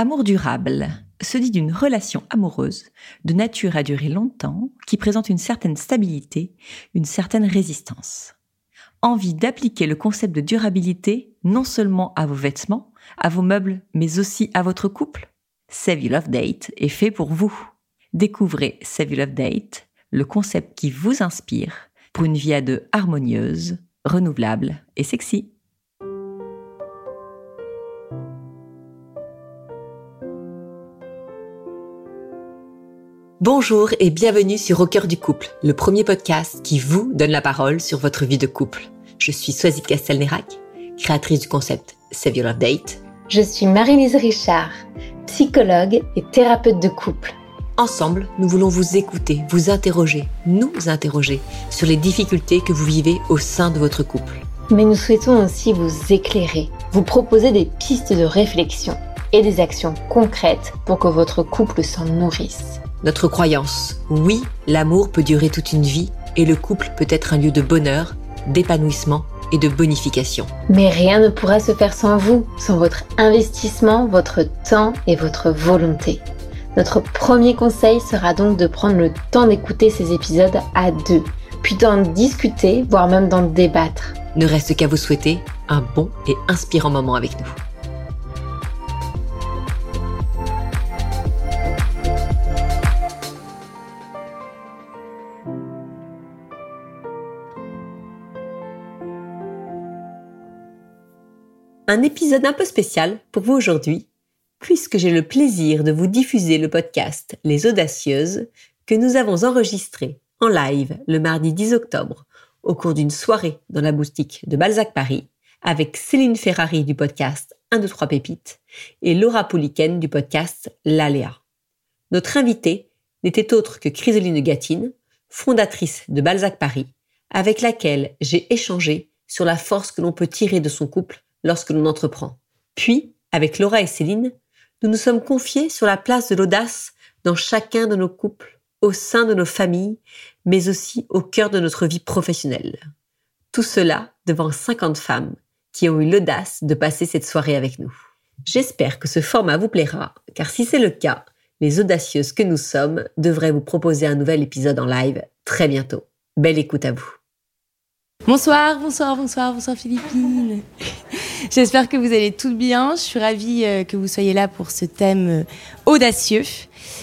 Amour durable se dit d'une relation amoureuse de nature à durer longtemps qui présente une certaine stabilité, une certaine résistance. Envie d'appliquer le concept de durabilité non seulement à vos vêtements, à vos meubles, mais aussi à votre couple Save Love Date est fait pour vous. Découvrez Save Love Date, le concept qui vous inspire pour une vie à deux harmonieuse, renouvelable et sexy. Bonjour et bienvenue sur Au cœur du couple, le premier podcast qui vous donne la parole sur votre vie de couple. Je suis Soisy Castelnerac, créatrice du concept Save Your Love Date. Je suis Marie-Lise Richard, psychologue et thérapeute de couple. Ensemble, nous voulons vous écouter, vous interroger, nous interroger sur les difficultés que vous vivez au sein de votre couple. Mais nous souhaitons aussi vous éclairer, vous proposer des pistes de réflexion et des actions concrètes pour que votre couple s'en nourrisse notre croyance. Oui, l'amour peut durer toute une vie et le couple peut être un lieu de bonheur, d'épanouissement et de bonification. Mais rien ne pourra se faire sans vous, sans votre investissement, votre temps et votre volonté. Notre premier conseil sera donc de prendre le temps d'écouter ces épisodes à deux, puis d'en discuter, voire même d'en débattre. Ne reste qu'à vous souhaiter un bon et inspirant moment avec nous. Un épisode un peu spécial pour vous aujourd'hui, puisque j'ai le plaisir de vous diffuser le podcast Les Audacieuses que nous avons enregistré en live le mardi 10 octobre au cours d'une soirée dans la boutique de Balzac Paris avec Céline Ferrari du podcast 1, 2, 3 pépites et Laura Pouliken du podcast L'Aléa. Notre invitée n'était autre que Chrysoline Gatine, fondatrice de Balzac Paris, avec laquelle j'ai échangé sur la force que l'on peut tirer de son couple lorsque l'on entreprend. Puis, avec Laura et Céline, nous nous sommes confiés sur la place de l'audace dans chacun de nos couples, au sein de nos familles, mais aussi au cœur de notre vie professionnelle. Tout cela devant 50 femmes qui ont eu l'audace de passer cette soirée avec nous. J'espère que ce format vous plaira, car si c'est le cas, les audacieuses que nous sommes devraient vous proposer un nouvel épisode en live très bientôt. Belle écoute à vous. Bonsoir, bonsoir, bonsoir, bonsoir Philippine. J'espère que vous allez toutes bien. Je suis ravie euh, que vous soyez là pour ce thème euh, audacieux.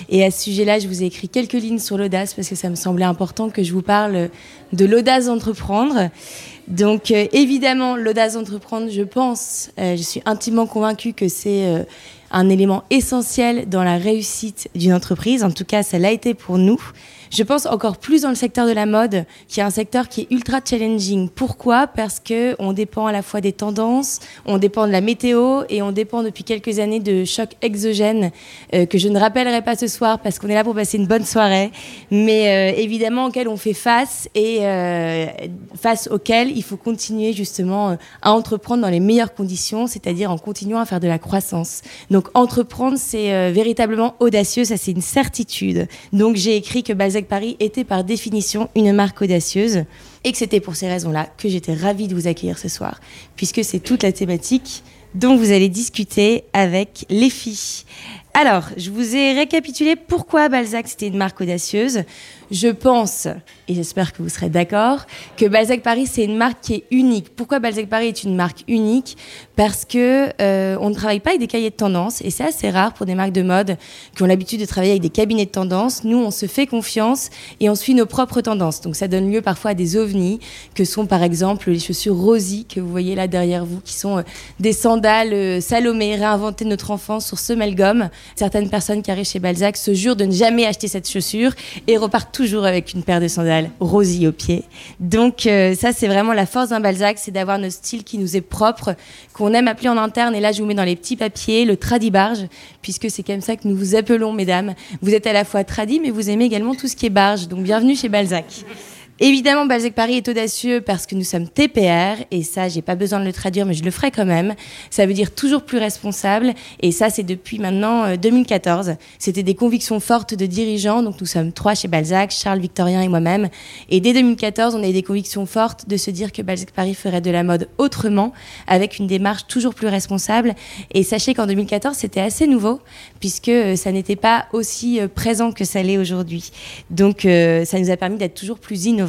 Et à ce sujet-là, je vous ai écrit quelques lignes sur l'audace parce que ça me semblait important que je vous parle de l'audace d'entreprendre. Donc euh, évidemment, l'audace d'entreprendre, je pense, je suis intimement convaincue que c'est un élément essentiel dans la réussite d'une entreprise. En tout cas, ça l'a été pour nous. Je pense encore plus dans le secteur de la mode, qui est un secteur qui est ultra challenging. Pourquoi? Parce que on dépend à la fois des tendances, on dépend de la météo et on dépend depuis quelques années de chocs exogènes euh, que je ne rappellerai pas ce soir parce qu'on est là pour passer une bonne soirée, mais euh, évidemment auxquels on fait face et euh, face auxquels il faut continuer justement à entreprendre dans les meilleures conditions, c'est-à-dire en continuant à faire de la croissance. Donc entreprendre, c'est véritablement audacieux, ça c'est une certitude. Donc j'ai écrit que Paris était par définition une marque audacieuse et que c'était pour ces raisons-là que j'étais ravie de vous accueillir ce soir, puisque c'est toute la thématique dont vous allez discuter avec les filles. Alors, je vous ai récapitulé pourquoi Balzac c'était une marque audacieuse. Je pense, et j'espère que vous serez d'accord, que Balzac Paris, c'est une marque qui est unique. Pourquoi Balzac Paris est une marque unique? Parce que euh, on ne travaille pas avec des cahiers de tendance, et c'est assez rare pour des marques de mode qui ont l'habitude de travailler avec des cabinets de tendance. Nous, on se fait confiance et on suit nos propres tendances. Donc ça donne lieu parfois à des ovnis, que sont par exemple les chaussures Rosy que vous voyez là derrière vous, qui sont euh, des sandales euh, Salomé réinventées de notre enfance sur semelle gomme. Certaines personnes qui arrivent chez Balzac se jurent de ne jamais acheter cette chaussure et repartent toujours avec une paire de sandales rosy aux pieds. Donc euh, ça, c'est vraiment la force d'un Balzac, c'est d'avoir notre style qui nous est propre, qu'on aime appeler en interne. Et là, je vous mets dans les petits papiers le tradi-barge, puisque c'est comme ça que nous vous appelons, mesdames. Vous êtes à la fois tradi, mais vous aimez également tout ce qui est barge. Donc bienvenue chez Balzac. Évidemment, Balzac Paris est audacieux parce que nous sommes TPR, et ça, j'ai pas besoin de le traduire, mais je le ferai quand même. Ça veut dire toujours plus responsable, et ça, c'est depuis maintenant 2014. Euh, C'était des convictions fortes de dirigeants, donc nous sommes trois chez Balzac, Charles, Victorien et moi-même. Et dès 2014, on a eu des convictions fortes de se dire que Balzac Paris ferait de la mode autrement, avec une démarche toujours plus responsable. Et sachez qu'en 2014, c'était assez nouveau, puisque euh, ça n'était pas aussi euh, présent que ça l'est aujourd'hui. Donc, ça nous a permis d'être toujours plus innovants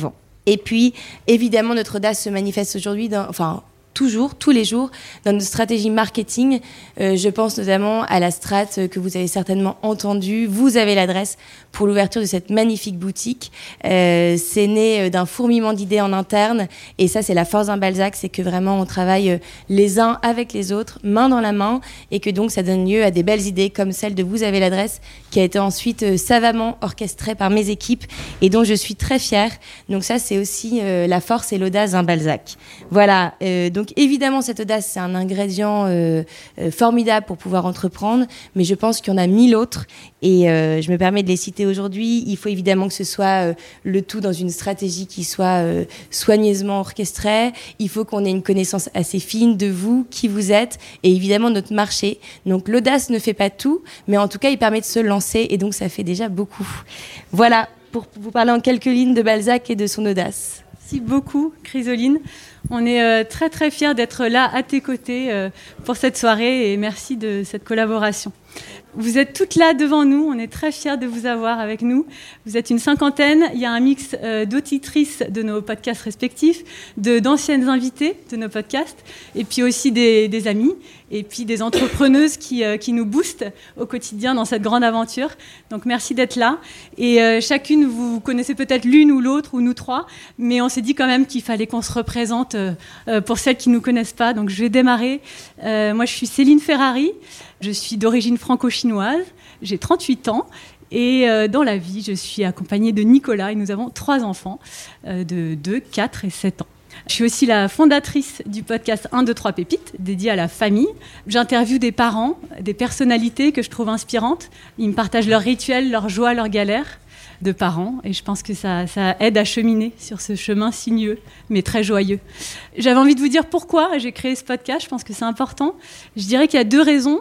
et puis, évidemment, notre audace se manifeste aujourd'hui, enfin, toujours, tous les jours, dans notre stratégie marketing. Euh, je pense notamment à la strat que vous avez certainement entendue. Vous avez l'adresse pour l'ouverture de cette magnifique boutique. Euh, c'est né euh, d'un fourmillement d'idées en interne. Et ça, c'est la force d'un Balzac, c'est que vraiment on travaille les uns avec les autres, main dans la main, et que donc ça donne lieu à des belles idées comme celle de Vous avez l'adresse, qui a été ensuite savamment orchestrée par mes équipes et dont je suis très fière. Donc ça, c'est aussi la force et l'audace d'un Balzac. Voilà. Évidemment, cette audace, c'est un ingrédient euh, euh, formidable pour pouvoir entreprendre, mais je pense qu'il y en a mille autres. Et euh, je me permets de les citer aujourd'hui. Il faut évidemment que ce soit le tout dans une stratégie qui soit soigneusement orchestrée. Il faut qu'on ait une connaissance assez fine de vous, qui vous êtes, et évidemment notre marché. Donc l'audace ne fait pas tout, mais en tout cas, il permet de se lancer, et donc ça fait déjà beaucoup. Voilà, pour vous parler en quelques lignes de Balzac et de son audace. Merci beaucoup, Chrysoline. On est euh, très très fiers d'être là à tes côtés euh, pour cette soirée et merci de cette collaboration. Vous êtes toutes là devant nous, on est très fiers de vous avoir avec nous. Vous êtes une cinquantaine, il y a un mix euh, d'auditrices de nos podcasts respectifs, d'anciennes invitées de nos podcasts, et puis aussi des, amis, et puis des entrepreneuses qui, euh, qui, nous boostent au quotidien dans cette grande aventure. Donc merci d'être là. Et euh, chacune, vous connaissez peut-être l'une ou l'autre, ou nous trois, mais on s'est dit quand même qu'il fallait qu'on se représente pour celles qui ne nous connaissent pas. Donc je vais démarrer. moi, je suis Céline Ferrari. Je suis d'origine franco-chinoise, j'ai 38 ans et euh, dans la vie, je suis accompagnée de Nicolas et nous avons trois enfants euh, de 2, 4 et 7 ans. Je suis aussi la fondatrice du podcast 1, 2, 3 Pépites, dédié à la famille. J'interviewe des parents, des personnalités que je trouve inspirantes. Ils me partagent leurs rituels, leurs joies, leurs galères de parents. Et je pense que ça, ça, aide à cheminer sur ce chemin sinueux, mais très joyeux. J'avais envie de vous dire pourquoi j'ai créé ce podcast. Je pense que c'est important. Je dirais qu'il y a deux raisons.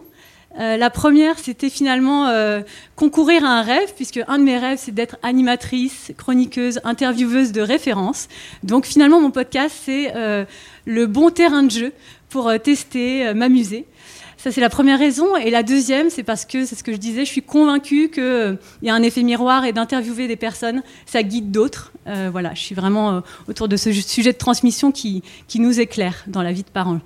Euh, la première, c'était finalement euh, concourir à un rêve, puisque un de mes rêves, c'est d'être animatrice, chroniqueuse, intervieweuse de référence. Donc finalement, mon podcast, c'est euh, le bon terrain de jeu pour tester, m'amuser. Ça, c'est la première raison. Et la deuxième, c'est parce que, c'est ce que je disais, je suis convaincue qu'il y a un effet miroir et d'interviewer des personnes, ça guide d'autres. voilà, je suis vraiment autour de ce sujet de transmission qui, qui nous éclaire dans la vie de parents.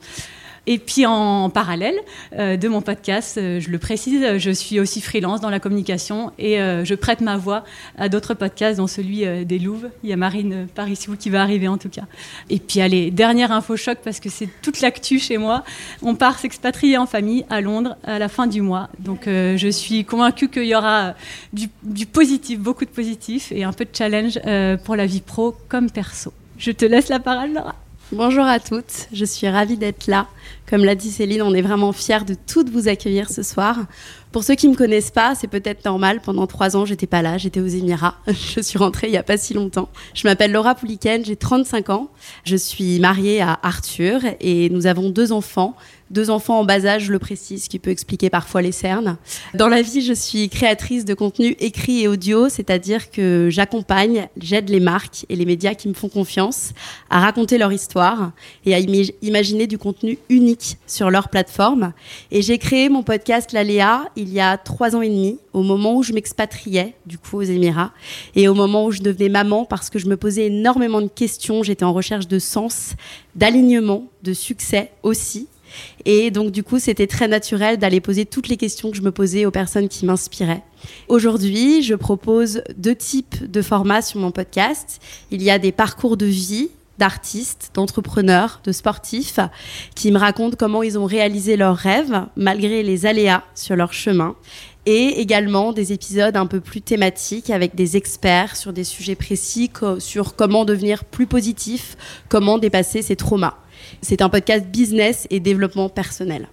Et puis en parallèle euh, de mon podcast, euh, je le précise, je suis aussi freelance dans la communication et euh, je prête ma voix à d'autres podcasts, dont celui des Louves. Il y a Marine Parissou qui va arriver en tout cas. Et puis allez, dernière info choc parce que c'est toute l'actu chez moi. On part s'expatrier en famille à Londres à la fin du mois. Donc je suis convaincue qu'il y aura du, du, positif, beaucoup de positif et un peu de challenge pour la vie pro comme perso. Je te laisse la parole, Laura. Bonjour à toutes, je suis ravie d'être là. Comme l'a dit Céline, on est vraiment fiers de toutes vous accueillir ce soir. Pour ceux qui me connaissent pas, c'est peut-être normal. Pendant trois ans, j'étais pas là, j'étais aux Émirats. Je suis rentrée il y a pas si longtemps. Je m'appelle Laura Pouliken, j'ai 35 ans. Je suis mariée à Arthur et nous avons deux enfants, deux enfants en bas âge, je le précise, qui peut expliquer parfois les cernes. Dans la vie, je suis créatrice de contenu écrit et audio, c'est-à-dire que j'accompagne, j'aide les marques et les médias qui me font confiance à raconter leur histoire et à imaginer du contenu unique sur leur plateforme. Et j'ai créé mon podcast L'Aléa il y a trois ans et demi, au moment où je m'expatriais, du coup, aux Émirats, et au moment où je devenais maman parce que je me posais énormément de questions, j'étais en recherche de sens, d'alignement, de succès aussi et donc, du coup, c'était très naturel d'aller poser toutes les questions que je me posais aux personnes qui m'inspiraient. Aujourd'hui, je propose deux types de formats sur mon podcast. Il y a des parcours de vie d'artistes, d'entrepreneurs, de sportifs qui me racontent comment ils ont réalisé leurs rêves malgré les aléas sur leur chemin et également des épisodes un peu plus thématiques avec des experts sur des sujets précis, sur comment devenir plus positif, comment dépasser ses traumas. C'est un podcast business et développement personnel.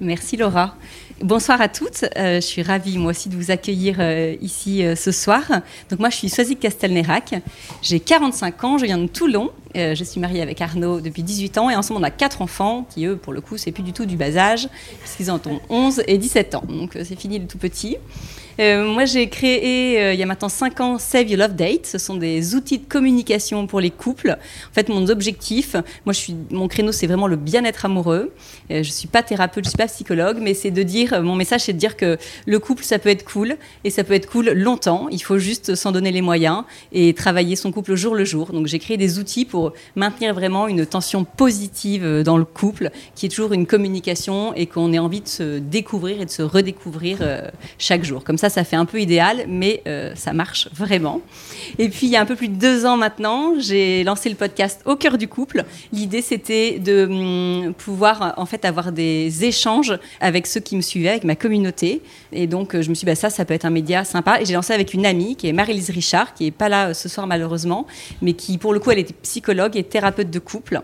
Merci Laura. Bonsoir à toutes, euh, je suis ravie moi aussi de vous accueillir euh, ici euh, ce soir. Donc moi je suis Soisic Castelnerac, j'ai 45 ans, je viens de Toulon, je suis mariée avec Arnaud depuis 18 ans et ensemble on a quatre enfants qui eux pour le coup c'est plus du tout du bas âge puisqu'ils en ont 11 et 17 ans, donc c'est fini le tout petit. Euh, moi, j'ai créé euh, il y a maintenant 5 ans Save Your Love Date. Ce sont des outils de communication pour les couples. En fait, mon objectif, moi, je suis, mon créneau, c'est vraiment le bien-être amoureux. Euh, je suis pas thérapeute, je suis pas psychologue, mais c'est de dire, mon message, c'est de dire que le couple, ça peut être cool et ça peut être cool longtemps. Il faut juste s'en donner les moyens et travailler son couple jour le jour. Donc, j'ai créé des outils pour maintenir vraiment une tension positive dans le couple, qui est toujours une communication et qu'on ait envie de se découvrir et de se redécouvrir chaque jour. Comme ça, ça fait un peu idéal, mais euh, ça marche vraiment. Et puis, il y a un peu plus de deux ans maintenant, j'ai lancé le podcast Au cœur du couple. L'idée, c'était de hum, pouvoir en fait avoir des échanges avec ceux qui me suivaient, avec ma communauté. Et donc, je me suis dit, bah, ça, ça peut être un média sympa. Et j'ai lancé avec une amie qui est Marie-Lise Richard, qui n'est pas là euh, ce soir malheureusement, mais qui, pour le coup, elle était psychologue et thérapeute de couple.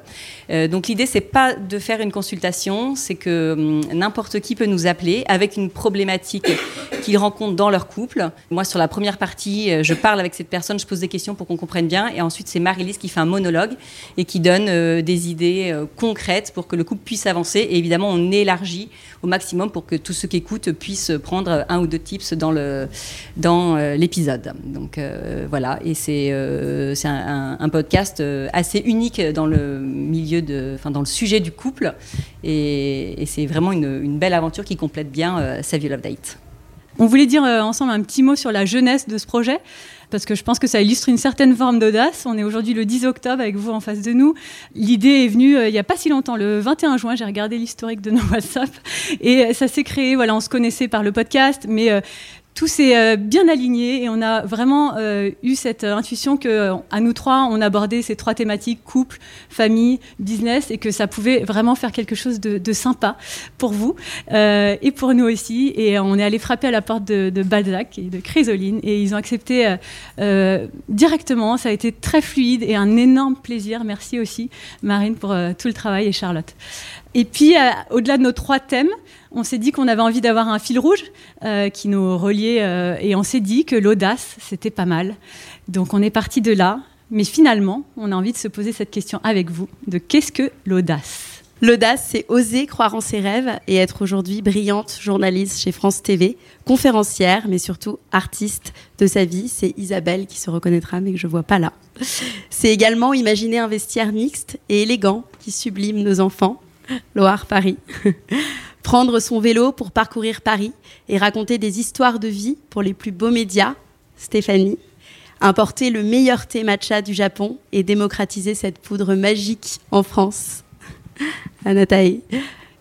Euh, donc, l'idée, c'est pas de faire une consultation, c'est que hum, n'importe qui peut nous appeler avec une problématique qu'il rencontre dans leur couple. Moi, sur la première partie, euh, je parle avec cette personne, je pose des questions pour qu'on comprenne bien. Et ensuite, c'est Marie-Lise qui fait un monologue et qui donne euh, des idées concrètes pour que le couple puisse avancer. Et évidemment, on élargit au maximum pour que tous ceux qui écoutent puissent prendre un ou deux tips dans le dans l'épisode. Donc voilà, et c'est c'est un, podcast assez unique dans le milieu de, enfin dans le sujet du couple. Et, c'est vraiment une, une, belle aventure qui complète bien Save Your Love Date. On voulait dire euh, ensemble un petit mot sur la jeunesse de ce projet, parce que je pense que ça illustre une certaine forme d'audace. On est aujourd'hui le 10 octobre avec vous en face de nous. L'idée est venue euh, il n'y a pas si longtemps, le 21 juin, j'ai regardé l'historique de nos WhatsApp, et ça s'est créé, voilà, on se connaissait par le podcast, mais euh, tout s'est euh, bien aligné et on a vraiment euh, eu cette euh, intuition que à nous trois, on abordait ces trois thématiques couple, famille, business et que ça pouvait vraiment faire quelque chose de, sympa pour vous et pour nous aussi. Et on est allé frapper à la porte de, Balzac et de Chrysoline et ils ont accepté directement. Ça a été très fluide et un énorme plaisir. Merci aussi Marine pour tout le travail et Charlotte. Et puis, au-delà de nos trois thèmes, on s'est dit qu'on avait envie d'avoir un fil rouge euh, qui nous reliait euh, et on s'est dit que l'audace, c'était pas mal. Donc on est parti de là, mais finalement, on a envie de se poser cette question avec vous, de qu'est-ce que l'audace? L'audace, c'est oser croire en ses rêves et être aujourd'hui brillante journaliste chez France TV, conférencière, mais surtout artiste de sa vie. C'est Isabelle qui se reconnaîtra, mais que je vois pas là. C'est également imaginer un vestiaire mixte et élégant qui sublime nos enfants. Loire, Paris. Prendre son vélo pour parcourir Paris et raconter des histoires de vie pour les plus beaux médias, Stéphanie, importer le meilleur thé matcha du Japon et démocratiser cette poudre magique en France, Anatae.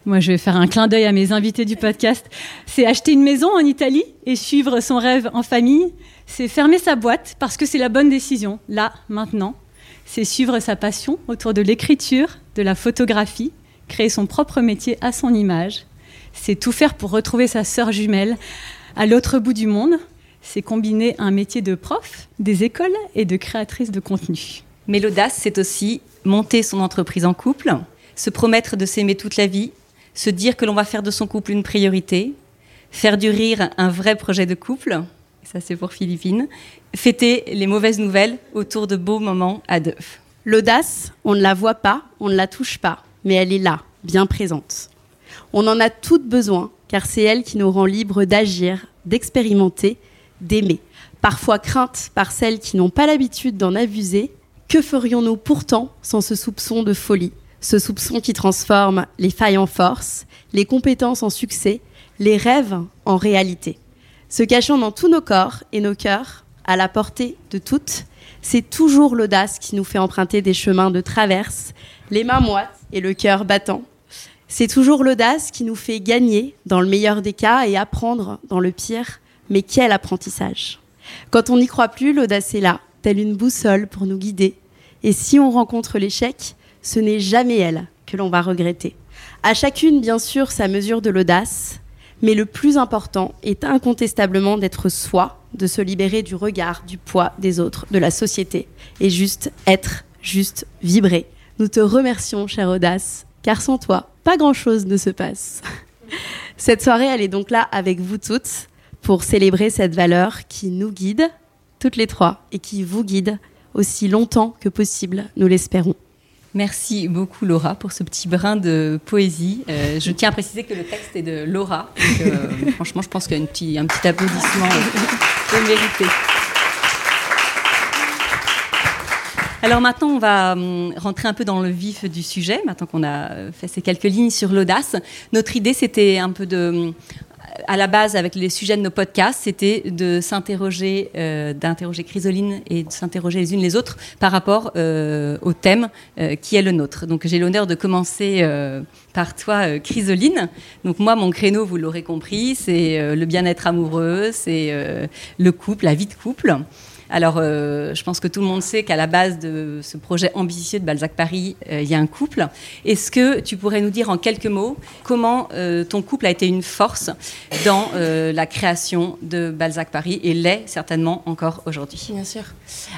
Moi, je vais faire un clin d'œil à mes invités du podcast. C'est acheter une maison en Italie et suivre son rêve en famille. C'est fermer sa boîte parce que c'est la bonne décision, là, maintenant. C'est suivre sa passion autour de l'écriture, de la photographie, créer son propre métier à son image c'est tout faire pour retrouver sa sœur jumelle à l'autre bout du monde. C'est combiner un métier de prof, des écoles et de créatrice de contenu. Mais l'audace, c'est aussi monter son entreprise en couple, se promettre de s'aimer toute la vie, se dire que l'on va faire de son couple une priorité, faire du rire un vrai projet de couple, ça c'est pour Philippine, fêter les mauvaises nouvelles autour de beaux moments à deux. L'audace, on ne la voit pas, on ne la touche pas, mais elle est là, bien présente. On en a toutes besoin, car c'est elle qui nous rend libres d'agir, d'expérimenter, d'aimer. Parfois crainte par celles qui n'ont pas l'habitude d'en abuser. Que ferions-nous pourtant sans ce soupçon de folie? Ce soupçon qui transforme les failles en force, les compétences en succès, les rêves en réalité. Se cachant dans tous nos corps et nos cœurs, à la portée de toutes, c'est toujours l'audace qui nous fait emprunter des chemins de traverse, les mains moites et le cœur battant, c'est toujours l'audace qui nous fait gagner dans le meilleur des cas et apprendre dans le pire. Mais quel apprentissage Quand on n'y croit plus, l'audace est là, telle une boussole pour nous guider. Et si on rencontre l'échec, ce n'est jamais elle que l'on va regretter. À chacune, bien sûr, sa mesure de l'audace, mais le plus important est incontestablement d'être soi, de se libérer du regard, du poids des autres, de la société, et juste être, juste vibrer. Nous te remercions, chère audace, car sans toi, pas grand-chose ne se passe. Cette soirée, elle est donc là avec vous toutes pour célébrer cette valeur qui nous guide, toutes les trois, et qui vous guide aussi longtemps que possible, nous l'espérons. Merci beaucoup Laura pour ce petit brin de poésie. Euh, je tiens à préciser que le texte est de Laura. Euh, franchement, je pense qu'un petit, un petit applaudissement est mérité. Alors maintenant, on va hum, rentrer un peu dans le vif du sujet, maintenant qu'on a fait ces quelques lignes sur l'audace. Notre idée, c'était un peu de hum, à la base, avec les sujets de nos podcasts, c'était de s'interroger, euh, d'interroger Chrysoline et de s'interroger les unes les autres par rapport euh, au thème euh, qui est le nôtre. Donc j'ai l'honneur de commencer par toi, Chrysoline. Donc moi, mon créneau, vous l'aurez compris, c'est le bien-être amoureux, c'est le couple, la vie de couple. Alors, euh, je pense que tout le monde sait qu'à la base de ce projet ambitieux de Balzac Paris, euh, il y a un couple. Est-ce que tu pourrais nous dire en quelques mots comment euh, ton couple a été une force dans la création de Balzac Paris et l'est certainement encore aujourd'hui? Bien sûr.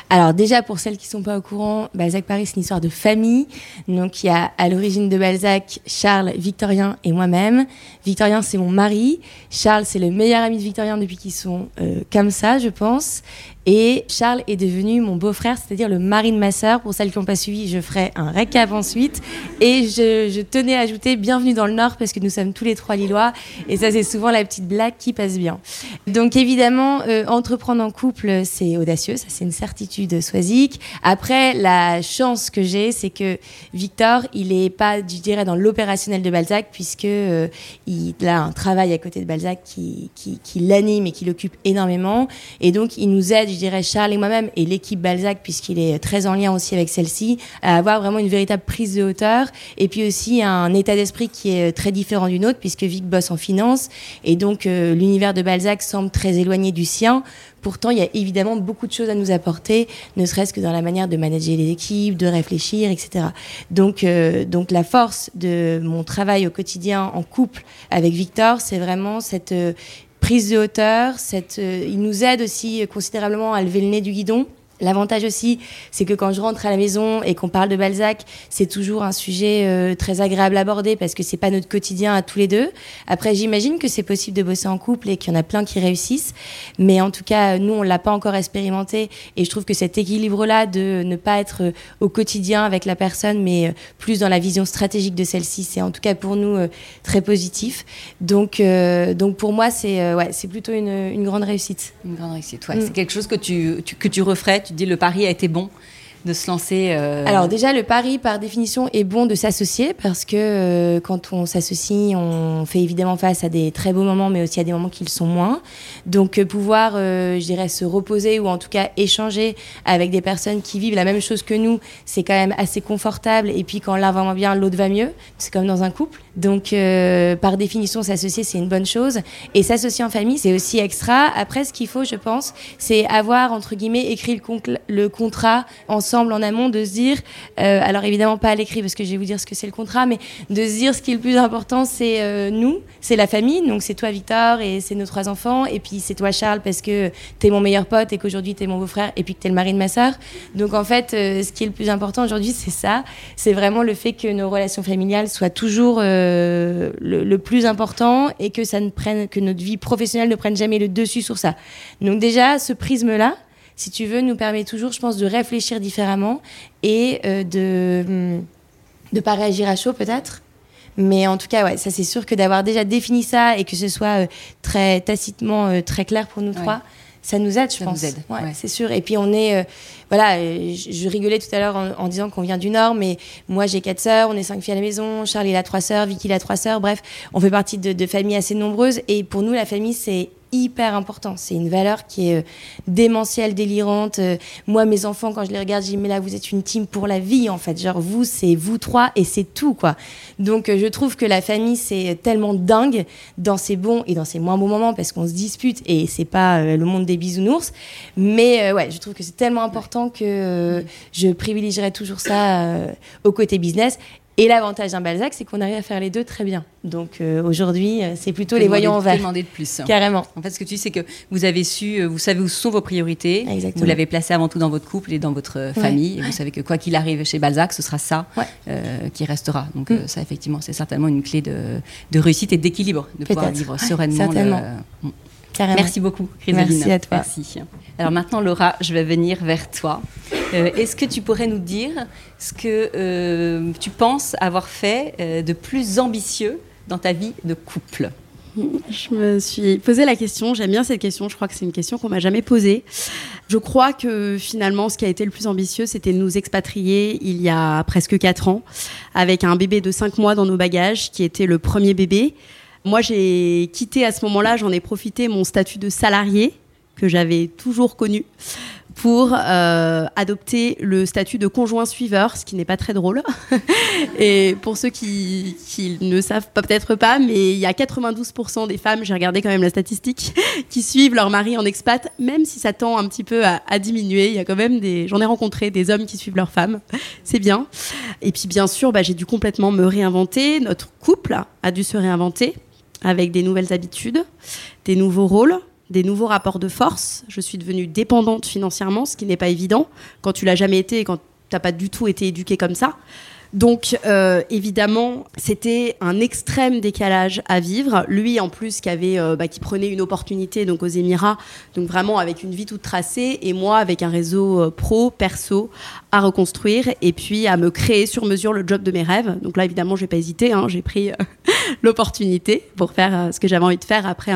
Alors déjà, pour celles qui ne sont pas au courant, Balzac Paris, c'est une histoire de famille. Donc, il y a à l'origine de Balzac Charles, Victorien et moi-même. Victorien, c'est mon mari. Charles, c'est le meilleur ami de Victorien depuis qu'ils sont comme ça, je pense. Et Charles est devenu mon beau-frère, c'est-à-dire le mari de ma sœur. Pour celles qui n'ont pas suivi, je ferai un récap ensuite. Et je, tenais à ajouter bienvenue dans le Nord parce que nous sommes tous les trois Lillois. Et ça, c'est souvent la petite blague qui passe bien. Donc évidemment, euh, entreprendre en couple, c'est audacieux, ça c'est une certitude soisique. Après, la chance que j'ai, c'est que Victor, il est pas, je dirais, dans l'opérationnel de Balzac puisque euh, il a un travail à côté de Balzac qui, qui l'anime et qui l'occupe énormément. Et donc, il nous aide je dirais, Charles et moi-même, et l'équipe Balzac, puisqu'il est très en lien aussi avec celle-ci, à avoir vraiment une véritable prise de hauteur, et puis aussi un état d'esprit qui est très différent du nôtre, puisque Vic bosse en finance, et donc euh, l'univers de Balzac semble très éloigné du sien. Pourtant, il y a évidemment beaucoup de choses à nous apporter, ne serait-ce que dans la manière de manager les équipes, de réfléchir, etc. Donc, euh, donc la force de mon travail au quotidien en couple avec Victor, c'est vraiment cette euh, prise de hauteur. Euh, il nous aide aussi considérablement à lever le nez du guidon. L'avantage aussi, c'est que quand je rentre à la maison et qu'on parle de Balzac, c'est toujours un sujet euh, très agréable à aborder parce que c'est pas notre quotidien à tous les deux. Après, j'imagine que c'est possible de bosser en couple et qu'il y en a plein qui réussissent, mais en tout cas, nous, on l'a pas encore expérimenté et je trouve que cet équilibre-là de ne pas être euh, au quotidien avec la personne, mais euh, plus dans la vision stratégique de celle-ci, c'est en tout cas pour nous très positif. Donc, donc pour moi, c'est ouais, c'est plutôt une, une, grande réussite. Une grande réussite, ouais. Mm. C'est quelque chose que tu, tu, que tu referais tu dis le pari a été bon de se lancer euh, Alors déjà, le pari, par définition, est bon de s'associer parce que euh, quand on s'associe, on fait évidemment face à des très beaux moments, mais aussi à des moments qui le sont moins. Donc euh, pouvoir, je dirais, se reposer ou en tout cas échanger avec des personnes qui vivent la même chose que nous, c'est quand même assez confortable. Et puis quand l'un va moins bien, l'autre va mieux. C'est comme dans un couple. Donc par définition, s'associer, c'est une bonne chose. Et s'associer en famille, c'est aussi extra. Après, ce qu'il faut, je pense, c'est avoir, entre guillemets, écrit le, contrat ensemble en amont de se dire, euh, alors évidemment pas à l'écrit parce que je vais vous dire ce que c'est le contrat, mais de se dire ce qui est le plus important, c'est euh, nous, c'est la famille, donc c'est toi Victor et c'est nos trois enfants, et puis c'est toi Charles parce que t'es mon meilleur pote et qu'aujourd'hui t'es mon beau-frère et puis que t'es le mari de ma sœur. Donc en fait, euh, ce qui est le plus important aujourd'hui, c'est ça, c'est vraiment le fait que nos relations familiales soient toujours le, le, plus important et que ça ne prenne, que notre vie professionnelle ne prenne jamais le dessus sur ça. Donc déjà, ce prisme-là, si tu veux, nous permet toujours, je pense, de réfléchir différemment et euh, de ne hum, pas réagir à chaud peut-être. Mais en tout cas, ouais, ça c'est sûr que d'avoir déjà défini ça et que ce soit euh, très tacitement euh, très clair pour nous trois, ça nous aide, je pense. Nous aide. Ouais, c'est sûr. Et puis on est, voilà, je, rigolais tout à l'heure en, disant qu'on vient du Nord, mais moi j'ai quatre sœurs, on est cinq filles à la maison, Charles il a trois sœurs, Vicky il a trois sœurs, bref, on fait partie de, de familles assez nombreuses. Et pour nous, la famille c'est hyper important. C'est une valeur qui est euh, démentielle, délirante. Euh, moi, mes enfants, quand je les regarde, je dis, mais là, vous êtes une team pour la vie, en fait. Genre, vous, c'est vous trois et c'est tout, quoi. Donc, euh, je trouve que la famille, c'est tellement dingue dans ses bons et dans ses moins bons moments parce qu'on se dispute et c'est pas le monde des bisounours. Mais ouais, je trouve que c'est tellement important que je privilégierais toujours ça au côté business Et l'avantage d'un Balzac, c'est qu'on arrive à faire les deux très bien. Donc euh, aujourd'hui, euh, c'est plutôt les voyants en vert. demander de plus. Carrément. En fait, ce que tu dis, c'est que vous avez su, vous savez où sont vos priorités. Exactement. Vous l'avez placé avant tout dans votre couple et dans votre famille. Et vous savez que quoi qu'il arrive chez Balzac, ce sera ça qui restera. Donc Mm. ça, effectivement, c'est certainement une clé de, de réussite et d'équilibre, de pouvoir vivre Ouais, sereinement. certainement. le- Carrément. Merci beaucoup, Chrysaline. Merci à toi. Merci. Alors maintenant, Laura, je vais venir vers toi. Euh, Est-ce que tu pourrais nous dire ce que euh, tu penses avoir fait euh, de plus ambitieux dans ta vie de couple? Je me suis posé la question, j'aime bien cette question, je crois que c'est une question qu'on m'a jamais posée. Je crois que finalement, ce qui a été le plus ambitieux, c'était de nous expatrier il y a presque 4 ans, avec un bébé de 5 mois dans nos bagages, qui était le premier bébé. Moi, j'ai quitté à ce moment-là, j'en ai profité mon statut de salarié, que j'avais toujours connu, pour euh, adopter le statut de conjoint suiveur, ce qui n'est pas très drôle. Et pour ceux qui, ne savent peut-être pas, mais il y a 92% des femmes, j'ai regardé quand même la statistique, qui suivent leur mari en expat, même si ça tend un petit peu à, diminuer. Il y a quand même des, j'en ai rencontré des hommes qui suivent leur femme, c'est bien. Et puis bien sûr, bah, j'ai dû complètement me réinventer. Notre couple a dû se réinventer avec des nouvelles habitudes, des nouveaux rôles, des nouveaux rapports de force. Je suis devenue dépendante financièrement, ce qui n'est pas évident quand tu l'as jamais été et quand tu n'as pas du tout été éduquée comme ça. Donc euh, évidemment, c'était un extrême décalage à vivre. Lui en plus euh, bah, qui prenait une opportunité donc aux Émirats, donc vraiment avec une vie toute tracée, et moi avec un réseau euh, pro, perso à reconstruire, et puis à me créer sur mesure le job de mes rêves. Donc là évidemment, j'ai pas hésité, hein, j'ai pris l'opportunité pour faire ce que j'avais envie de faire après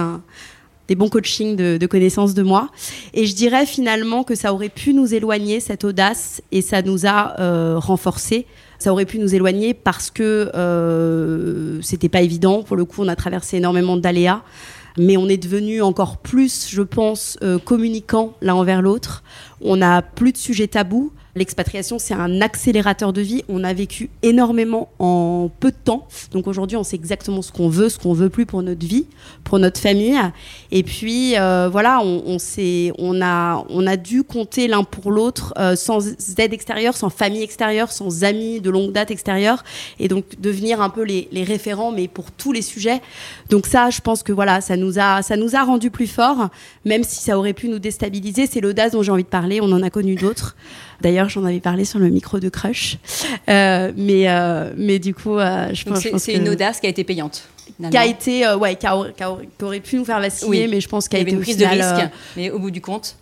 des bons coachings de, de connaissance de moi. Et je dirais finalement que ça aurait pu nous éloigner, cette audace, et ça nous a renforcés. Ça aurait pu nous éloigner parce que euh, c'était pas évident. Pour le coup, on a traversé énormément d'aléas. Mais on est devenu encore plus, je pense, euh, communicants l'un envers l'autre. On n'a plus de sujets tabous. L'expatriation, c'est un accélérateur de vie. On a vécu énormément en peu de temps. Donc aujourd'hui, on sait exactement ce qu'on veut, ce qu'on veut plus pour notre vie, pour notre famille. Et puis euh, voilà, on, a, dû compter l'un pour l'autre euh, sans aide extérieure, sans famille extérieure, sans amis de longue date extérieure. Et donc devenir un peu les, les référents, mais pour tous les sujets. Donc ça, je pense que voilà, ça nous a, ça nous a rendu plus forts, même si ça aurait pu nous déstabiliser. C'est l'audace dont j'ai envie de parler. On en a connu d'autres. D'ailleurs, j'en avais parlé sur le micro de Crush. Euh, mais, euh, mais du coup, euh, je pense, pense c'est que- une audace qui a été payante. qui a été, euh, ouais, qui, a- qui a- qui aurait pu nous faire vaciller, Oui. mais je pense qu'elle y a avait été une au prise final, de risque, mais au bout du compte,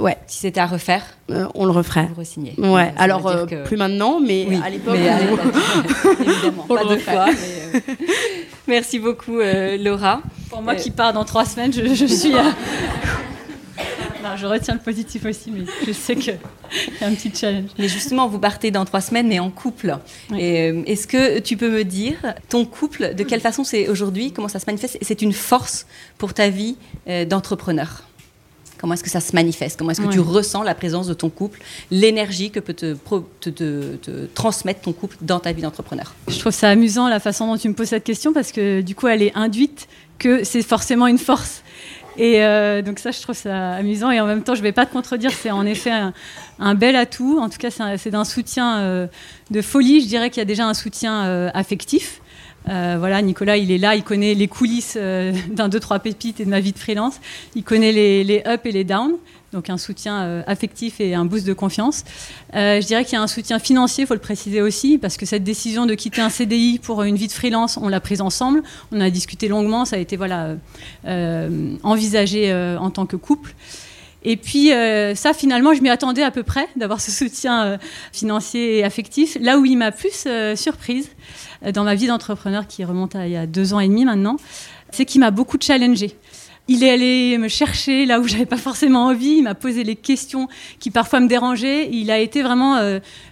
ouais, si c'était à refaire, euh, on le referait. vous re-signez. Ouais, alors euh, que- plus maintenant, mais Oui, à l'époque. l'époque, évidemment, On pas le deux refait. fois. mais, euh, Merci beaucoup, euh, Laura. Pour moi Euh, qui pars dans trois semaines, je, je suis. Non, je retiens le positif aussi, mais je sais qu'il y a un petit challenge. Mais justement, vous partez dans trois semaines, mais en couple. Oui. Euh, Est-ce que tu peux me dire, ton couple, de quelle façon c'est aujourd'hui Comment ça se manifeste? Et C'est une force pour ta vie euh, d'entrepreneur Comment est-ce que ça se manifeste? Comment est-ce que tu ressens la présence de ton couple, l'énergie que peut te, pro- te- te- te transmettre ton couple dans ta vie d'entrepreneur? Je trouve ça amusant la façon dont tu me poses cette question parce que du coup, elle est induite que c'est forcément une force. Et euh, donc ça, je trouve ça amusant. Et en même temps, je ne vais pas te contredire, c'est en effet un, bel atout. En tout cas, c'est d'un soutien euh, de folie. Je dirais qu'il y a déjà un soutien euh, affectif. Euh, voilà, Nicolas, il est là, il connaît les coulisses euh, d'un, deux, trois pépites et de ma vie de freelance. Il connaît les, ups et les downs, donc un soutien euh, affectif et un boost de confiance. Je dirais qu'il y a un soutien financier, il faut le préciser aussi, parce que cette décision de quitter un CDI pour une vie de freelance, on l'a prise ensemble. On a discuté longuement, ça a été voilà, envisagé en tant que couple. Et puis euh, ça, finalement, je m'y attendais à peu près d'avoir ce soutien euh, financier et affectif. Là où il m'a plus euh, surprise dans ma vie d'entrepreneur, qui remonte à il y a deux ans et demi maintenant, c'est qu'il m'a beaucoup challengée. Il est allé me chercher là où j'avais pas forcément envie. Il m'a posé les questions qui parfois me dérangeaient. Il a été vraiment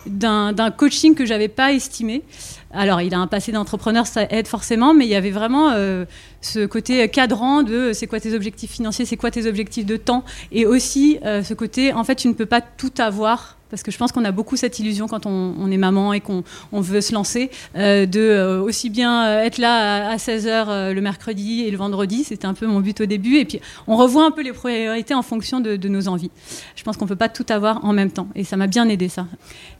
d'un coaching que j'avais pas estimé. Alors, il a un passé d'entrepreneur, ça aide forcément, mais il y avait vraiment euh, ce côté cadrant de euh, c'est quoi tes objectifs financiers, c'est quoi tes objectifs de temps, et aussi euh, ce côté en fait tu ne peux pas tout avoir. Parce que je pense qu'on a beaucoup cette illusion quand on, est maman et qu'on on veut se lancer, euh, de euh, aussi bien euh, être là à, 16h le mercredi et le vendredi, c'était un peu mon but au début, et puis on revoit un peu les priorités en fonction de, de nos envies. Je pense qu'on ne peut pas tout avoir en même temps, et ça m'a bien aidé ça.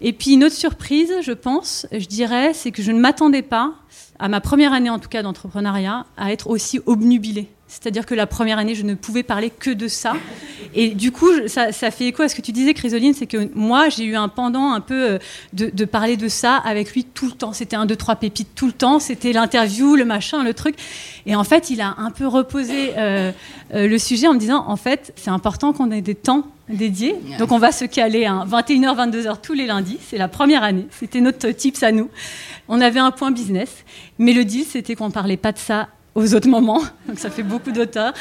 Et puis une autre surprise, je pense, je dirais, c'est que je ne m'attendais pas, à ma première année en tout cas d'entrepreneuriat, à être aussi obnubilée. C'est-à-dire que la première année, je ne pouvais parler que de ça. Et du coup, ça, fait écho à ce que tu disais, Chrysoline, c'est que moi, j'ai eu un pendant un peu euh, de, parler de ça avec lui tout le temps. C'était un, deux, trois pépites tout le temps. C'était l'interview, le machin, le truc. Et en fait, il a un peu reposé euh, euh, le sujet en me disant, en fait, c'est important qu'on ait des temps dédiés. Donc, on va se caler à 21h, 22h tous les lundis. C'est la première année. C'était notre tips à nous. On avait un point business. Mais le deal, c'était qu'on ne parlait pas de ça aux autres moments. Donc ça fait beaucoup d'auteurs.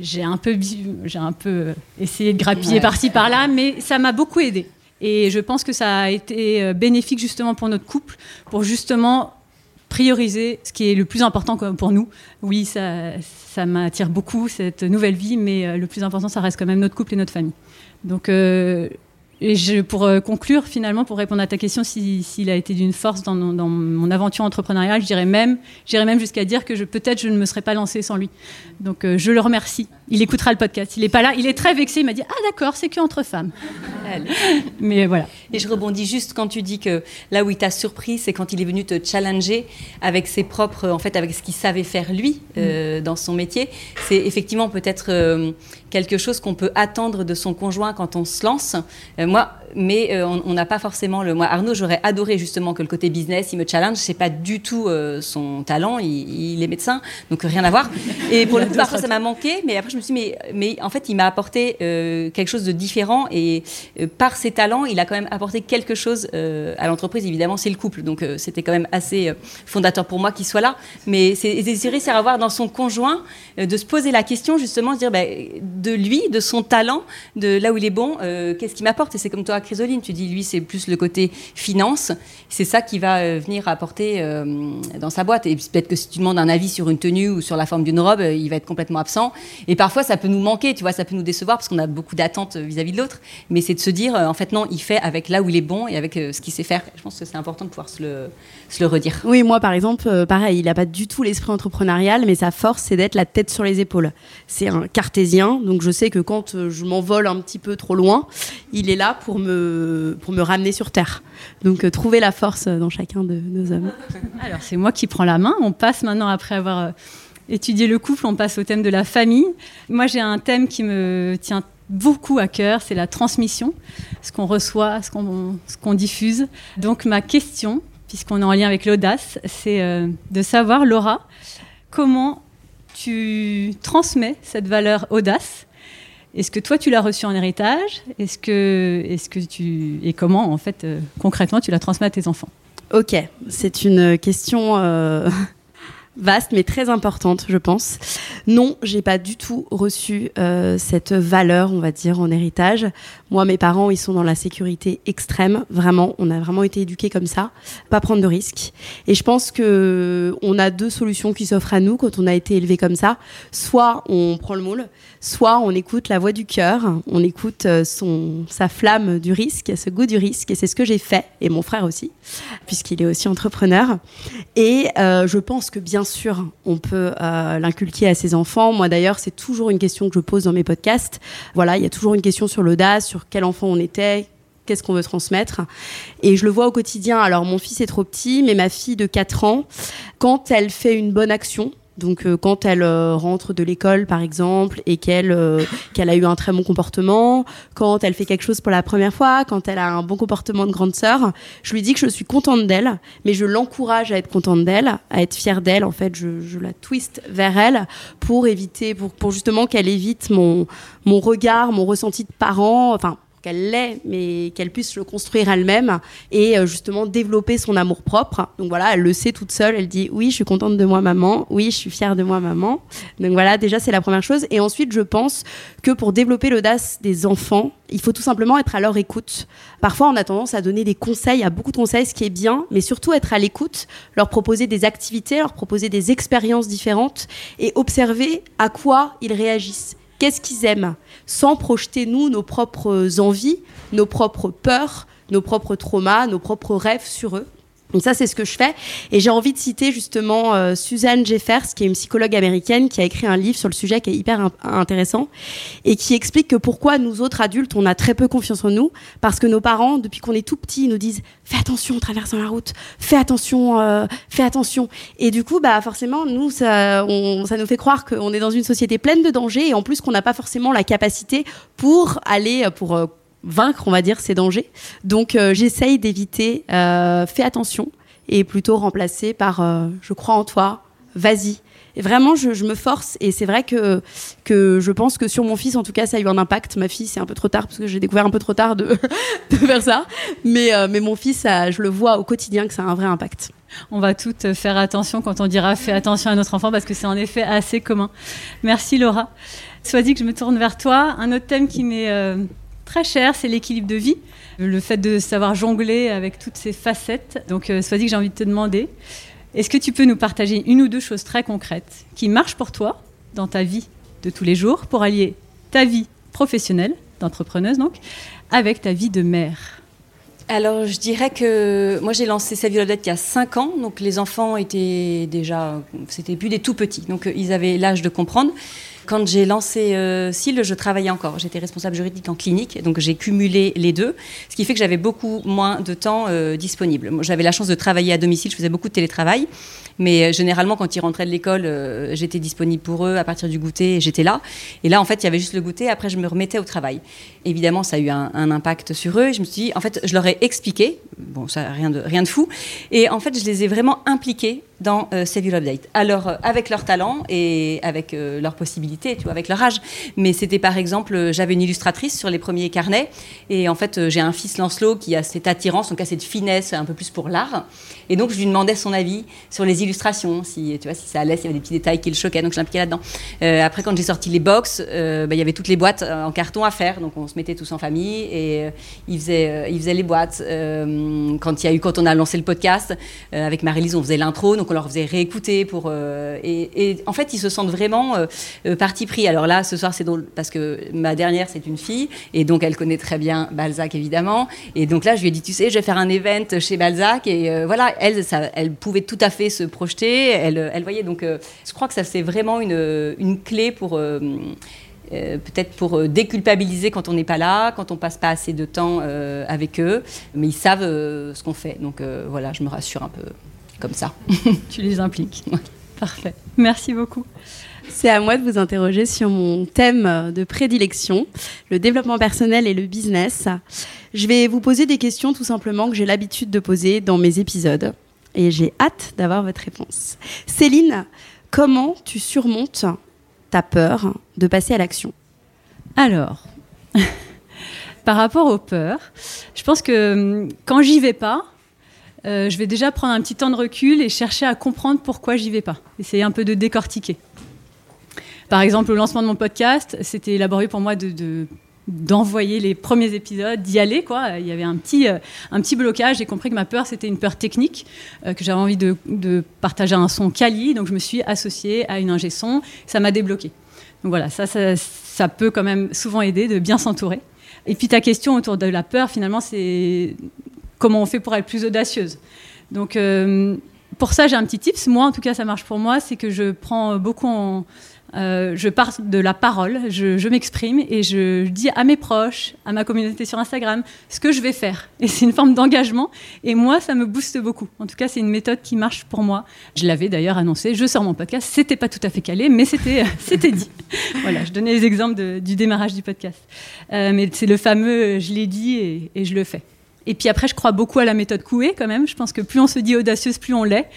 J'ai un peu, j'ai un peu essayé de grappiller par-ci par-là, mais ça m'a beaucoup aidé. Et je pense que ça a été euh, bénéfique justement pour notre couple, pour justement prioriser ce qui est le plus important pour nous. Oui, ça, ça m'attire beaucoup cette nouvelle vie, mais euh, le plus important, ça reste quand même notre couple et notre famille. Donc euh, et je, pour euh, conclure, finalement, pour répondre à ta question, s'il a été d'une force dans, dans, mon aventure entrepreneuriale, je dirais même, j'irais même jusqu'à dire que peut-être je ne me serais pas lancée sans lui. Donc euh, je le remercie. Il écoutera le podcast. Il est pas là. Il est très vexé. Il m'a dit ah d'accord, c'est que entre femmes. Mais voilà. Et je rebondis juste quand tu dis que là où il t'a surpris, c'est quand il est venu te challenger avec ses propres, en fait, avec ce qu'il savait faire lui euh, mm. dans son métier. C'est effectivement peut-être quelque chose qu'on peut attendre de son conjoint quand on se lance. Euh, moi, mais euh, on n'a pas forcément le. Moi, Arnaud, j'aurais adoré justement que le côté business, il me challenge. C'est pas du tout euh, son talent. Il, est médecin, donc rien à voir. Et pour le coup, parfois, ça m'a manqué. Mais après, je me suis dit, mais, mais en fait, il m'a apporté quelque chose de différent. Et par ses talents, il a quand même apporté quelque chose à l'entreprise. Évidemment, c'est le couple, donc c'était quand même assez fondateur pour moi qu'il soit là. Mais c'est désirer, c'est avoir dans son conjoint de se poser la question justement, se dire bah, de lui, de son talent, de là où il est bon, qu'est-ce qu'il m'apporte? Et c'est comme toi Chrysoline. Tu dis, lui, c'est plus le côté finance. C'est ça qui va euh, venir apporter euh, dans sa boîte. Et peut-être que si tu demandes un avis sur une tenue ou sur la forme d'une robe, euh, il va être complètement absent. Et parfois, ça peut nous manquer, tu vois, ça peut nous décevoir parce qu'on a beaucoup d'attentes vis-à-vis de l'autre. Mais c'est de se dire, en fait, non, il fait avec là où il est bon et avec ce qu'il sait faire. Je pense que c'est important de pouvoir se le, se le redire. Oui, moi, par exemple, pareil, il n'a pas du tout l'esprit entrepreneurial, mais sa force, c'est d'être la tête sur les épaules. C'est un cartésien, donc je sais que quand je m'envole un petit peu trop loin, il est là pour me pour me ramener sur Terre. Donc euh, trouver la force dans chacun de nos hommes. Alors c'est moi qui prends la main. On passe maintenant, après avoir euh, étudié le couple, on passe au thème de la famille. Moi j'ai un thème qui me tient beaucoup à cœur, c'est la transmission, ce qu'on reçoit, ce qu'on diffuse. Donc ma question, puisqu'on est en lien avec l'audace, c'est euh, de savoir, Laura, comment tu transmets cette valeur audace est-ce que toi, tu l'as reçu en héritage? Est-ce que, tu et comment en fait euh, concrètement tu la transmets à tes enfants? Ok, c'est une question euh, vaste mais très importante, je pense. Non, j'ai pas du tout reçu euh, cette valeur, on va dire, en héritage. Moi, mes parents, ils sont dans la sécurité extrême, vraiment. On a vraiment été éduqués comme ça, pas prendre de risques. Et je pense que on a deux solutions qui s'offrent à nous quand on a été élevé comme ça. Soit on prend le moule, soit on écoute la voix du cœur, on écoute euh, son sa flamme du risque, ce goût du risque. Et c'est ce que j'ai fait, et mon frère aussi, puisqu'il est aussi entrepreneur. Et euh, je pense que bien sûr, on peut euh, l'inculquer à ses enfants. Moi d'ailleurs, c'est toujours une question que je pose dans mes podcasts. Voilà, il y a toujours une question sur l'audace, sur quel enfant on était, qu'est-ce qu'on veut transmettre. Et je le vois au quotidien. Alors mon fils est trop petit, mais ma fille de 4 ans, quand elle fait une bonne action, donc euh, quand elle euh, rentre de l'école par exemple et qu'elle euh, qu'elle a eu un très bon comportement, quand elle fait quelque chose pour la première fois, quand elle a un bon comportement de grande sœur, je lui dis que je suis contente d'elle, mais je l'encourage à être contente d'elle, à être fière d'elle. En fait, je, je, la twist vers elle pour éviter, pour, pour justement qu'elle évite mon mon regard, mon ressenti de parent, enfin qu'elle l'ait, mais qu'elle puisse le construire elle-même et euh, justement développer son amour propre. Donc voilà, elle le sait toute seule. Elle dit oui, je suis contente de moi, maman. Oui, je suis fière de moi, maman. Donc voilà, déjà c'est la première chose. Et ensuite, je pense que pour développer l'audace des enfants, il faut tout simplement être à leur écoute. Parfois, on a tendance à donner des conseils, à beaucoup de conseils, ce qui est bien, mais surtout être à l'écoute, leur proposer des activités, leur proposer des expériences différentes et observer à quoi ils réagissent qu'est-ce qu'ils aiment, sans projeter, nous, nos propres envies, nos propres peurs, nos propres traumas, nos propres rêves sur eux. Donc ça, c'est ce que je fais. Et j'ai envie de citer justement euh, Suzanne Jeffers, qui est une psychologue américaine, qui a écrit un livre sur le sujet qui est hyper intéressant et qui explique que pourquoi nous autres adultes, on a très peu confiance en nous, parce que nos parents, depuis qu'on est tout petit, nous disent fais attention en traversant la route, fais attention, euh, fais attention. Et du coup, bah forcément, nous, ça, ça nous fait croire qu'on est dans une société pleine de dangers et en plus qu'on n'a pas forcément la capacité pour aller, pour euh, vaincre, on va dire, ces dangers. Donc euh, j'essaye d'éviter, euh, fais attention, et plutôt remplacer par euh, je crois en toi, vas-y. Et vraiment, je, me force, et c'est vrai que, que je pense que sur mon fils, en tout cas, ça a eu un impact. Ma fille, c'est un peu trop tard, parce que j'ai découvert un peu trop tard de, faire ça. Mais, mais mon fils, je le vois au quotidien que ça a un vrai impact. On va toutes faire attention quand on dira fais attention à notre enfant, parce que c'est en effet assez commun. Merci Laura. Soit dit que je me tourne vers toi. Un autre thème qui m'est très cher, c'est l'équilibre de vie, le fait de savoir jongler avec toutes ces facettes. Donc, euh, soit dit que j'ai envie de te demander, est-ce que tu peux nous partager une ou deux choses très concrètes qui marchent pour toi dans ta vie de tous les jours pour allier ta vie professionnelle, d'entrepreneuse donc, avec ta vie de mère? Alors, je dirais que moi, j'ai lancé Save Violette il y a 5 ans. Donc, les enfants étaient déjà, c'était plus des tout petits. Donc, ils avaient l'âge de comprendre. Quand j'ai lancé euh, je travaillais encore. J'étais responsable juridique en clinique, donc j'ai cumulé les deux, ce qui fait que j'avais beaucoup moins de temps euh, disponible. J'avais la chance de travailler à domicile, je faisais beaucoup de télétravail, mais euh, généralement, quand ils rentraient de l'école, euh, j'étais disponible pour eux à partir du goûter, j'étais là. Et là, en fait, il y avait juste le goûter, après, je me remettais au travail. Évidemment, ça a eu un, impact sur eux. Je me suis dit, en fait, je leur ai expliqué, bon, ça, rien de, rien de fou, et en fait, je les ai vraiment impliqués dans euh, Update. Alors, avec leur talent et avec leurs possibilités, tu vois, avec leur âge. Mais c'était par exemple, euh, j'avais une illustratrice sur les premiers carnets. Et en fait, j'ai un fils Lancelot qui a cette attirance, donc a cette finesse un peu plus pour l'art. Et donc, je lui demandais son avis sur les illustrations, si, tu vois, si ça allait, s'il y avait des petits détails qui le choquaient. Donc, je l'impliquais là-dedans. après, quand j'ai sorti les box, bah, il y avait toutes les boîtes en carton à faire. Donc, on se mettait tous en famille et il, faisait, il faisait les boîtes. quand, il y a eu, quand on a lancé le podcast, avec Marie-Lise, on faisait l'intro. Donc, on leur faisait réécouter. Pour, euh, et, en fait, ils se sentent vraiment euh, euh, parti pris. Alors là, ce soir, c'est drôle parce que ma dernière, c'est une fille. Et donc, elle connaît très bien Balzac, évidemment. Et donc là, je lui ai dit, tu sais, je vais faire un event chez Balzac. Et voilà, elle, ça, elle pouvait tout à fait se projeter. Elle, elle voyait. Donc, je crois que ça, c'est vraiment une, une clé pour. peut-être pour déculpabiliser quand on n'est pas là, quand on passe pas assez de temps avec eux, mais ils savent ce qu'on fait. Donc voilà, je me rassure un peu comme ça. tu les impliques. Parfait. Merci beaucoup. C'est à moi de vous interroger sur mon thème de prédilection, le développement personnel et le business. Je vais vous poser des questions tout simplement que j'ai l'habitude de poser dans mes épisodes et j'ai hâte d'avoir votre réponse. Céline, comment tu surmontes ta peur de passer à l'action? Alors, par rapport aux peurs, je pense que hum, quand j'y vais pas, euh, je vais déjà prendre un petit temps de recul et chercher à comprendre pourquoi j'y vais pas. Essayer un peu de décortiquer. Par exemple, le lancement de mon podcast, c'était laborieux pour moi de, d'envoyer les premiers épisodes, d'y aller. Il y avait un petit, euh, un petit blocage. J'ai compris que ma peur, c'était une peur technique, euh, que j'avais envie de, partager un son quali. Donc, je me suis associée à une ingé son. Ça m'a débloqué. Donc, voilà, ça, ça, ça, peut quand même souvent aider de bien s'entourer. Et puis, ta question autour de la peur, finalement, c'est comment on fait pour être plus audacieuse. Donc, euh, pour ça, j'ai un petit tips. Moi, en tout cas, ça marche pour moi. C'est que je prends beaucoup en. Euh, je pars de la parole, je, m'exprime et je, dis à mes proches, à ma communauté sur Instagram, ce que je vais faire. Et c'est une forme d'engagement. Et moi, ça me booste beaucoup. En tout cas, c'est une méthode qui marche pour moi. Je l'avais d'ailleurs annoncé. Je sors mon podcast. C'était pas tout à fait calé, mais c'était c'était dit. voilà, je donnais les exemples du démarrage du podcast. Euh, mais c'est le fameux je l'ai dit et je le fais. Et puis après, je crois beaucoup à la méthode Coué quand même. Je pense que plus on se dit audacieuse, plus on l'est.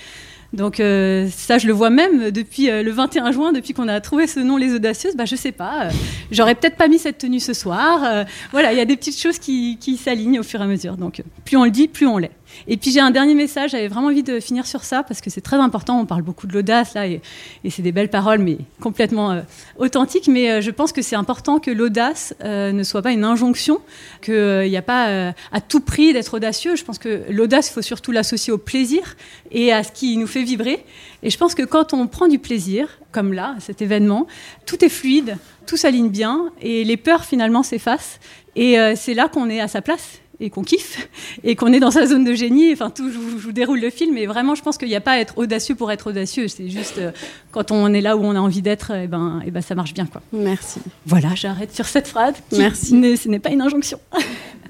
Donc euh, ça, je le vois même depuis euh, le 21 juin, depuis qu'on a trouvé ce nom, les audacieuses. Bah je sais pas, euh, j'aurais peut-être pas mis cette tenue ce soir. voilà, il y a des petites choses qui, qui s'alignent au fur et à mesure. Donc plus on le dit, plus on l'est. Et puis j'ai un dernier message, j'avais vraiment envie de finir sur ça parce que c'est très important, on parle beaucoup de l'audace là et, c'est des belles paroles mais complètement euh, authentiques, mais euh, je pense que c'est important que l'audace euh, ne soit pas une injonction, qu'il n'y a pas à tout prix d'être audacieux, je pense que l'audace, il faut surtout l'associer au plaisir et à ce qui nous fait vibrer. Et je pense que quand on prend du plaisir, comme là, cet événement, tout est fluide, tout s'aligne bien et les peurs finalement s'effacent. Et c'est là qu'on est à sa place et qu'on kiffe et qu'on est dans sa zone de génie. Enfin, tout, je vous, déroule le film, et vraiment, je pense qu'il n'y a pas à être audacieux pour être audacieux. C'est juste euh, quand on est là où on a envie d'être, et eh ben, et eh ben, ça marche bien, quoi. Merci. Voilà, j'arrête sur cette phrase. Merci. Ce n'est pas une injonction.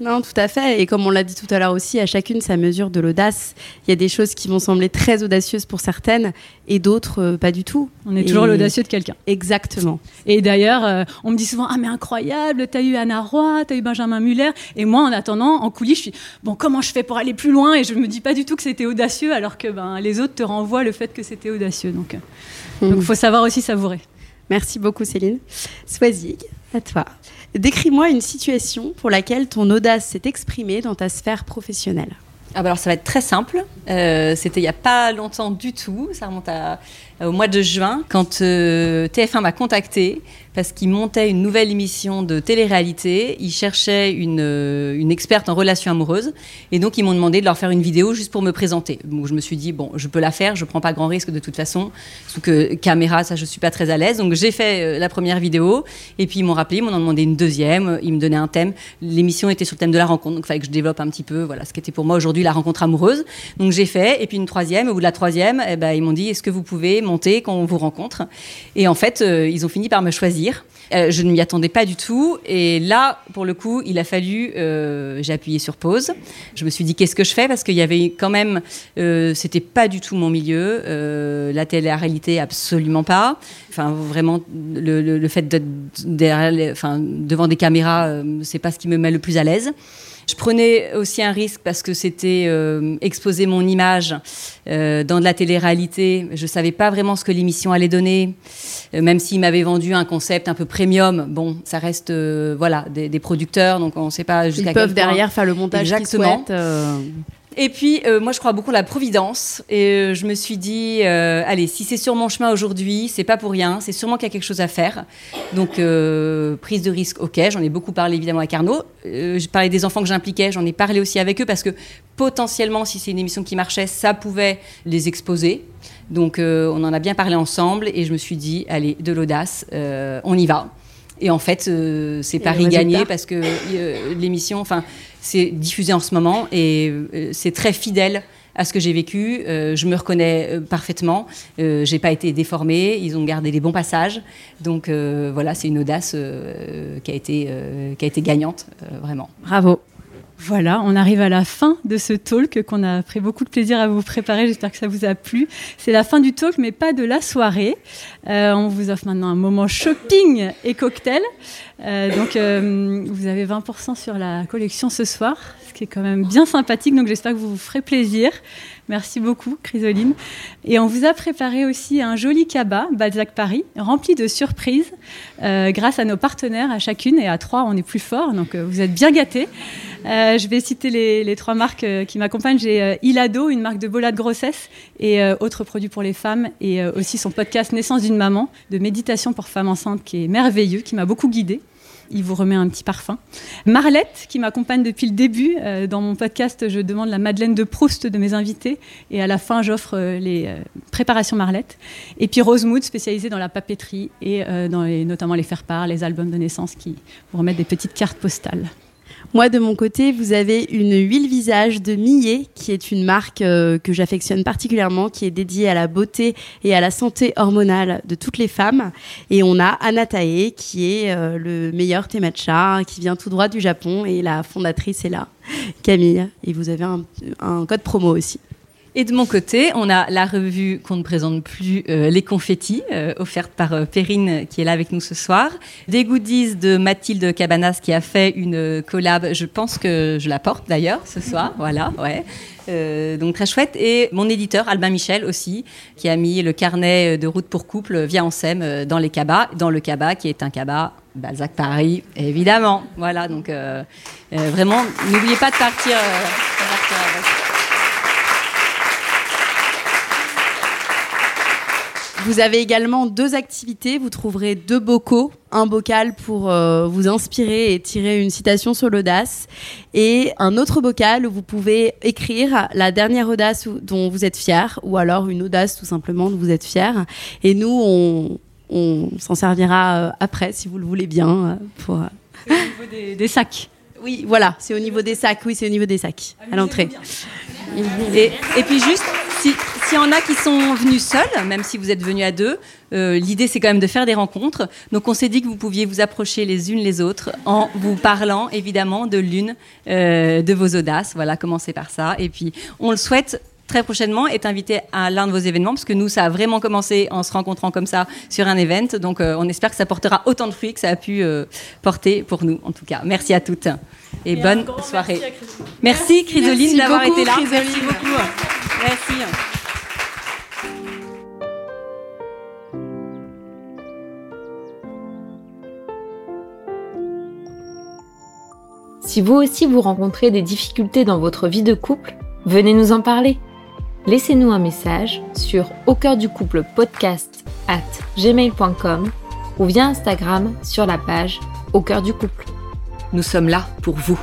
non, tout à fait. Et comme on l'a dit tout à l'heure aussi, à chacune sa mesure de l'audace. Il y a des choses qui vont sembler très audacieuses pour certaines et d'autres euh, pas du tout. On est toujours l'audacieux de quelqu'un. Exactement. Et d'ailleurs, euh, on me dit souvent Ah, mais incroyable, t'as eu Anna Roy, t'as eu Benjamin Muller. Et moi, en attendant, en coulisses, je suis Bon, comment je fais pour aller plus loin? Et je me dis pas du tout que c'était audacieux, alors que ben, les autres te renvoient le fait que c'était audacieux. Donc, il euh, faut savoir aussi savourer. Merci beaucoup, Céline. Swazig, à toi. Décris-moi une situation pour laquelle ton audace s'est exprimée dans ta sphère professionnelle. Ah bah alors ça va être très simple. Euh, c'était il n'y a pas longtemps du tout. Ça remonte au mois de juin quand euh, TF1 m'a contacté parce qu'ils montaient une nouvelle émission de télé-réalité. Ils cherchaient une, euh, une, experte en relations amoureuses. Et donc, ils m'ont demandé de leur faire une vidéo juste pour me présenter. Donc, je me suis dit, bon, je peux la faire, je prends pas grand risque de toute façon. Sous que caméra, ça, je suis pas très à l'aise. Donc, j'ai fait euh, la première vidéo. Et puis, ils m'ont rappelé, ils m'ont demandé une deuxième. Ils me donnaient un thème. L'émission était sur le thème de la rencontre. Donc, il fallait que je développe un petit peu, voilà, ce qui était pour moi aujourd'hui la rencontre amoureuse. Donc, j'ai fait. Et puis, une troisième. Au bout de la troisième, eh ben, ils m'ont dit, est-ce que vous pouvez monter quand on vous rencontre? Et en fait, euh, ils ont fini par me choisir euh, je ne m'y attendais pas du tout. Et là, pour le coup, il a fallu. Euh, j'ai appuyé sur pause. Je me suis dit, qu'est-ce que je fais? Parce qu'il y avait quand même. C'était pas du tout mon milieu. la télé-réalité, absolument pas. Enfin, vraiment, le, fait d'être devant des caméras, c'est pas ce qui me met le plus à l'aise. Je prenais aussi un risque parce que c'était euh, exposer mon image euh, dans de la télé-réalité. Je ne savais pas vraiment ce que l'émission allait donner, euh, même s'ils m'avaient vendu un concept un peu premium. Bon, ça reste voilà des, producteurs, donc on ne sait pas jusqu'à quel point. Ils peuvent derrière faire le montage Exactement. Et puis, euh, moi, je crois beaucoup à la providence. Et euh, je me suis dit, euh, allez, si c'est sur mon chemin aujourd'hui, c'est pas pour rien. C'est sûrement qu'il y a quelque chose à faire. Donc, prise de risque, ok. J'en ai beaucoup parlé évidemment avec Arnaud. je parlais des enfants que j'impliquais. J'en ai parlé aussi avec eux parce que potentiellement, si c'est une émission qui marchait, ça pouvait les exposer. Donc, on en a bien parlé ensemble. Et je me suis dit, allez, de l'audace, on y va. Et en fait, c'est Paris gagné parce que l'émission, enfin, c'est diffusé en ce moment et euh, c'est très fidèle à ce que j'ai vécu. Euh, je me reconnais euh, parfaitement. Euh, j'ai pas été déformée. Ils ont gardé les bons passages. Donc voilà, c'est une audace qui a été qui a été gagnante vraiment. Bravo. Voilà, on arrive à la fin de ce talk qu'on a pris beaucoup de plaisir à vous préparer. J'espère que ça vous a plu. C'est la fin du talk, mais pas de la soirée. On vous offre maintenant un moment shopping et cocktail. Euh, donc, euh, vous avez 20% sur la collection ce soir, ce qui est quand même bien sympathique. Donc, j'espère que vous vous ferez plaisir. Merci beaucoup, Chrysoline. Et on vous a préparé aussi un joli cabas, Balzac Paris, rempli de surprises, euh, grâce à nos partenaires, à chacune, et à trois, on est plus fort, donc vous êtes bien gâtés. Je vais citer les, trois marques qui m'accompagnent. J'ai Ilado, une marque de bola de grossesse, et autres produits pour les femmes, et aussi son podcast Naissance d'une maman, de méditation pour femmes enceintes, qui est merveilleux, qui m'a beaucoup guidée il vous remet un petit parfum. Marlette, qui m'accompagne depuis le début. Euh, dans mon podcast, je demande la Madeleine de Proust de mes invités. Et à la fin, j'offre euh, les euh, préparations Marlette. Et puis Rosemood, spécialisée dans la papeterie et notamment les faire-part, les albums de naissance qui vous remettent des petites cartes postales. Moi, de mon côté, vous avez une huile visage de Millet, qui est une marque euh, que j'affectionne particulièrement, qui est dédiée à la beauté et à la santé hormonale de toutes les femmes. Et on a Anatae, qui est euh, le meilleur thé matcha, qui vient tout droit du Japon, et la fondatrice est là, Camille. Et vous avez un code promo aussi. Et de mon côté, on a la revue qu'on ne présente plus, euh, Les Confettis, euh, offerte par euh, Perrine qui est là avec nous ce soir. Des goodies de Mathilde Cabanas qui a fait une collab. Je pense que je la porte d'ailleurs ce soir. Voilà, ouais. donc très chouette. Et mon éditeur, Albin Michel aussi, qui a mis le carnet de route pour couple via Ansem dans les cabas, dans le cabas qui est un cabas Balzac Paris, évidemment. Voilà, donc vraiment, n'oubliez pas de partir. Vous avez également deux activités. Vous trouverez deux bocaux. Un bocal pour euh, vous inspirer et tirer une citation sur l'audace. Et un autre bocal où vous pouvez écrire la dernière audace dont vous êtes fier. Ou alors une audace tout simplement dont vous êtes fier. Et nous, on, s'en servira euh, après, si vous le voulez bien. Euh, pour... Des, sacs. Oui, voilà, c'est au niveau des sacs. Oui, c'est au niveau des sacs, à l'entrée. Et, et puis juste, si, s'il y en a qui sont venus seuls, même si vous êtes venus à deux, euh, l'idée c'est quand même de faire des rencontres. Donc on s'est dit que vous pouviez vous approcher les unes les autres en vous parlant évidemment de l'une euh, de vos audaces. Voilà, commencez par ça. Et puis on le souhaite très prochainement être invité à l'un de vos événements parce que nous ça a vraiment commencé en se rencontrant comme ça sur un event. Donc euh, on espère que ça portera autant de fruits que ça a pu euh, porter pour nous en tout cas. Merci à toutes et, bonne soirée. Merci Chrysoline d'avoir été là. Merci beaucoup. Merci. Si vous aussi vous rencontrez des difficultés dans votre vie de couple, venez nous en parler. Laissez-nous un message sur au cœur du couple podcast at gmail.com ou via Instagram sur la page au cœur du couple. Nous sommes là pour vous.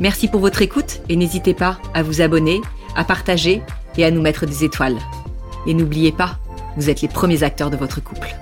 Merci pour votre écoute et n'hésitez pas à vous abonner, à partager et à nous mettre des étoiles. Et n'oubliez pas, vous êtes les premiers acteurs de votre couple.